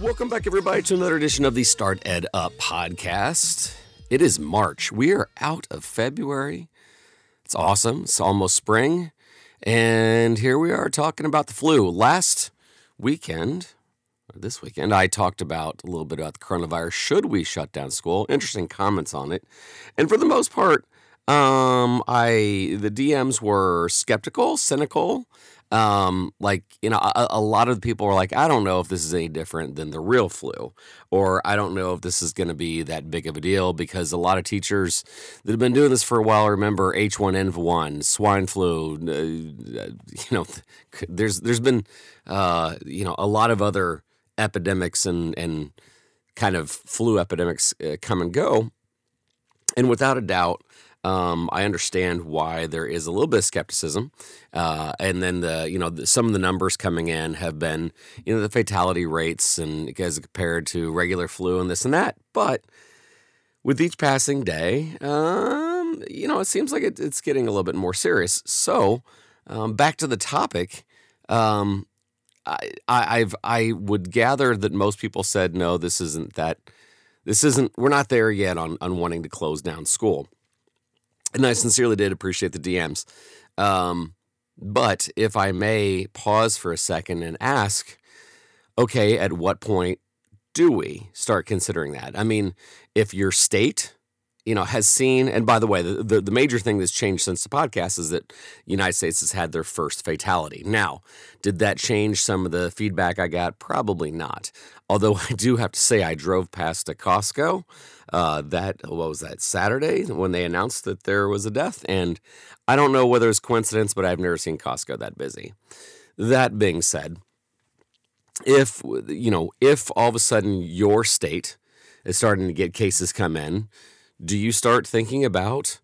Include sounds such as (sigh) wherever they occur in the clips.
Welcome back, everybody, to another edition of the Start Ed Up podcast. It is March. We are out of February. It's awesome. It's almost spring. And here we are talking about the flu. Last weekend, or this weekend, I talked about a little bit about the coronavirus. Should we shut down school? Interesting comments on it. And for the most part, um, I the DMs were skeptical, cynical. Um, like you know, a, a lot of people are like, I don't know if this is any different than the real flu, or I don't know if this is going to be that big of a deal because a lot of teachers that have been doing this for a while remember H1N1, swine flu. Uh, (laughs) you know, there's there's been uh, you know a lot of other epidemics and and kind of flu epidemics uh, come and go, and without a doubt um, I understand why there is a little bit of skepticism, uh, and then the you know the, some of the numbers coming in have been you know the fatality rates and as compared to regular flu and this and that. But with each passing day, um, you know it seems like it, it's getting a little bit more serious. So um, back to the topic. Um, I, I've I would gather that most people said no, this isn't that. This isn't. We're not there yet on on wanting to close down school and I sincerely did appreciate the DMs. Um, but if I may pause for a second and ask, okay, at what point do we start considering that? I mean, if your state you know, has seen, and by the way, the, the, the, major thing that's changed since the podcast is that United States has had their first fatality. Now, did that change some of the feedback I got? Probably not. Although (laughs) I do have to say, I drove past a Costco uh, that, what was that, Saturday when they announced that there was a death. And I don't know whether it's coincidence, but I've never seen Costco that busy. That being said, if, you know, if all of a sudden your state is starting to get cases come in, do you start thinking about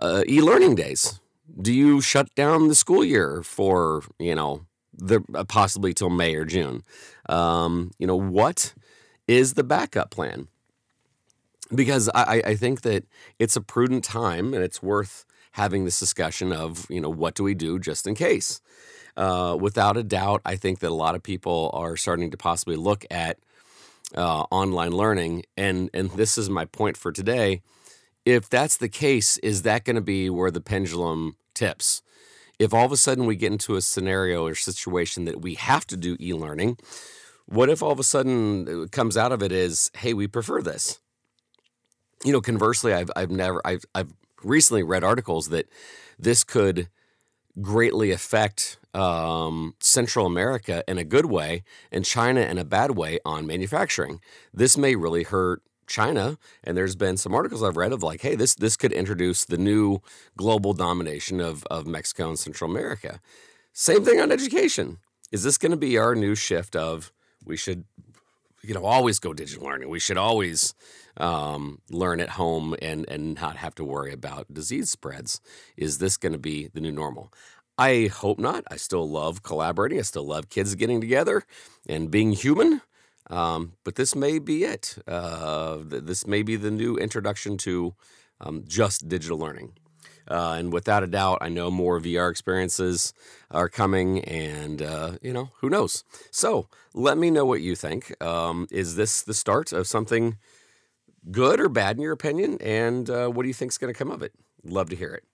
uh, e-learning days? Do you shut down the school year for you know the uh, possibly till May or June? Um, you know what is the backup plan? Because I, I think that it's a prudent time and it's worth having this discussion of you know what do we do just in case. Uh, without a doubt, I think that a lot of people are starting to possibly look at uh, online learning. And and this is my point for today. If that's the case, is that going to be where the pendulum tips? If all of a sudden we get into a scenario or situation that we have to do e-learning, what if all of a sudden comes out of it is, hey, we prefer this? You know, conversely, I've I've never I've I've recently read articles that this could greatly affect um, Central America in a good way and China in a bad way on manufacturing. This may really hurt China, and there's been some articles I've read of like, hey, this this could introduce the new global domination of of Mexico and Central America. Same thing on education. Is this going to be our new shift of we should, you know, always go digital learning? We should always um, learn at home and and not have to worry about disease spreads. Is this going to be the new normal? I hope not. I still love collaborating. I still love kids getting together and being human. Um, but this may be it. Uh, this may be the new introduction to um, just digital learning. Uh, and without a doubt, I know more VR experiences are coming, and uh, you know who knows. So let me know what you think. Um, is this the start of something good or bad in your opinion? And uh, what do you think is going to come of it? Love to hear it.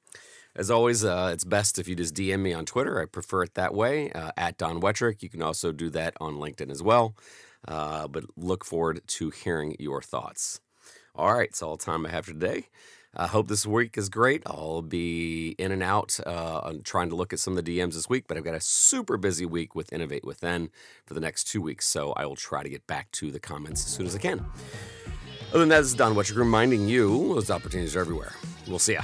As always, uh, it's best if you just DM me on Twitter. I prefer it that way, uh, at Don Wettrick. You can also do that on LinkedIn as well. Uh, but look forward to hearing your thoughts. All right, it's all the time I have for today. I hope this week is great. I'll be in and out uh, trying to look at some of the DMs this week, but I've got a super busy week with Innovate Within for the next two weeks, so I will try to get back to the comments as soon as I can. Other than that, this is Don Wettrick reminding you those opportunities are everywhere. We'll see ya.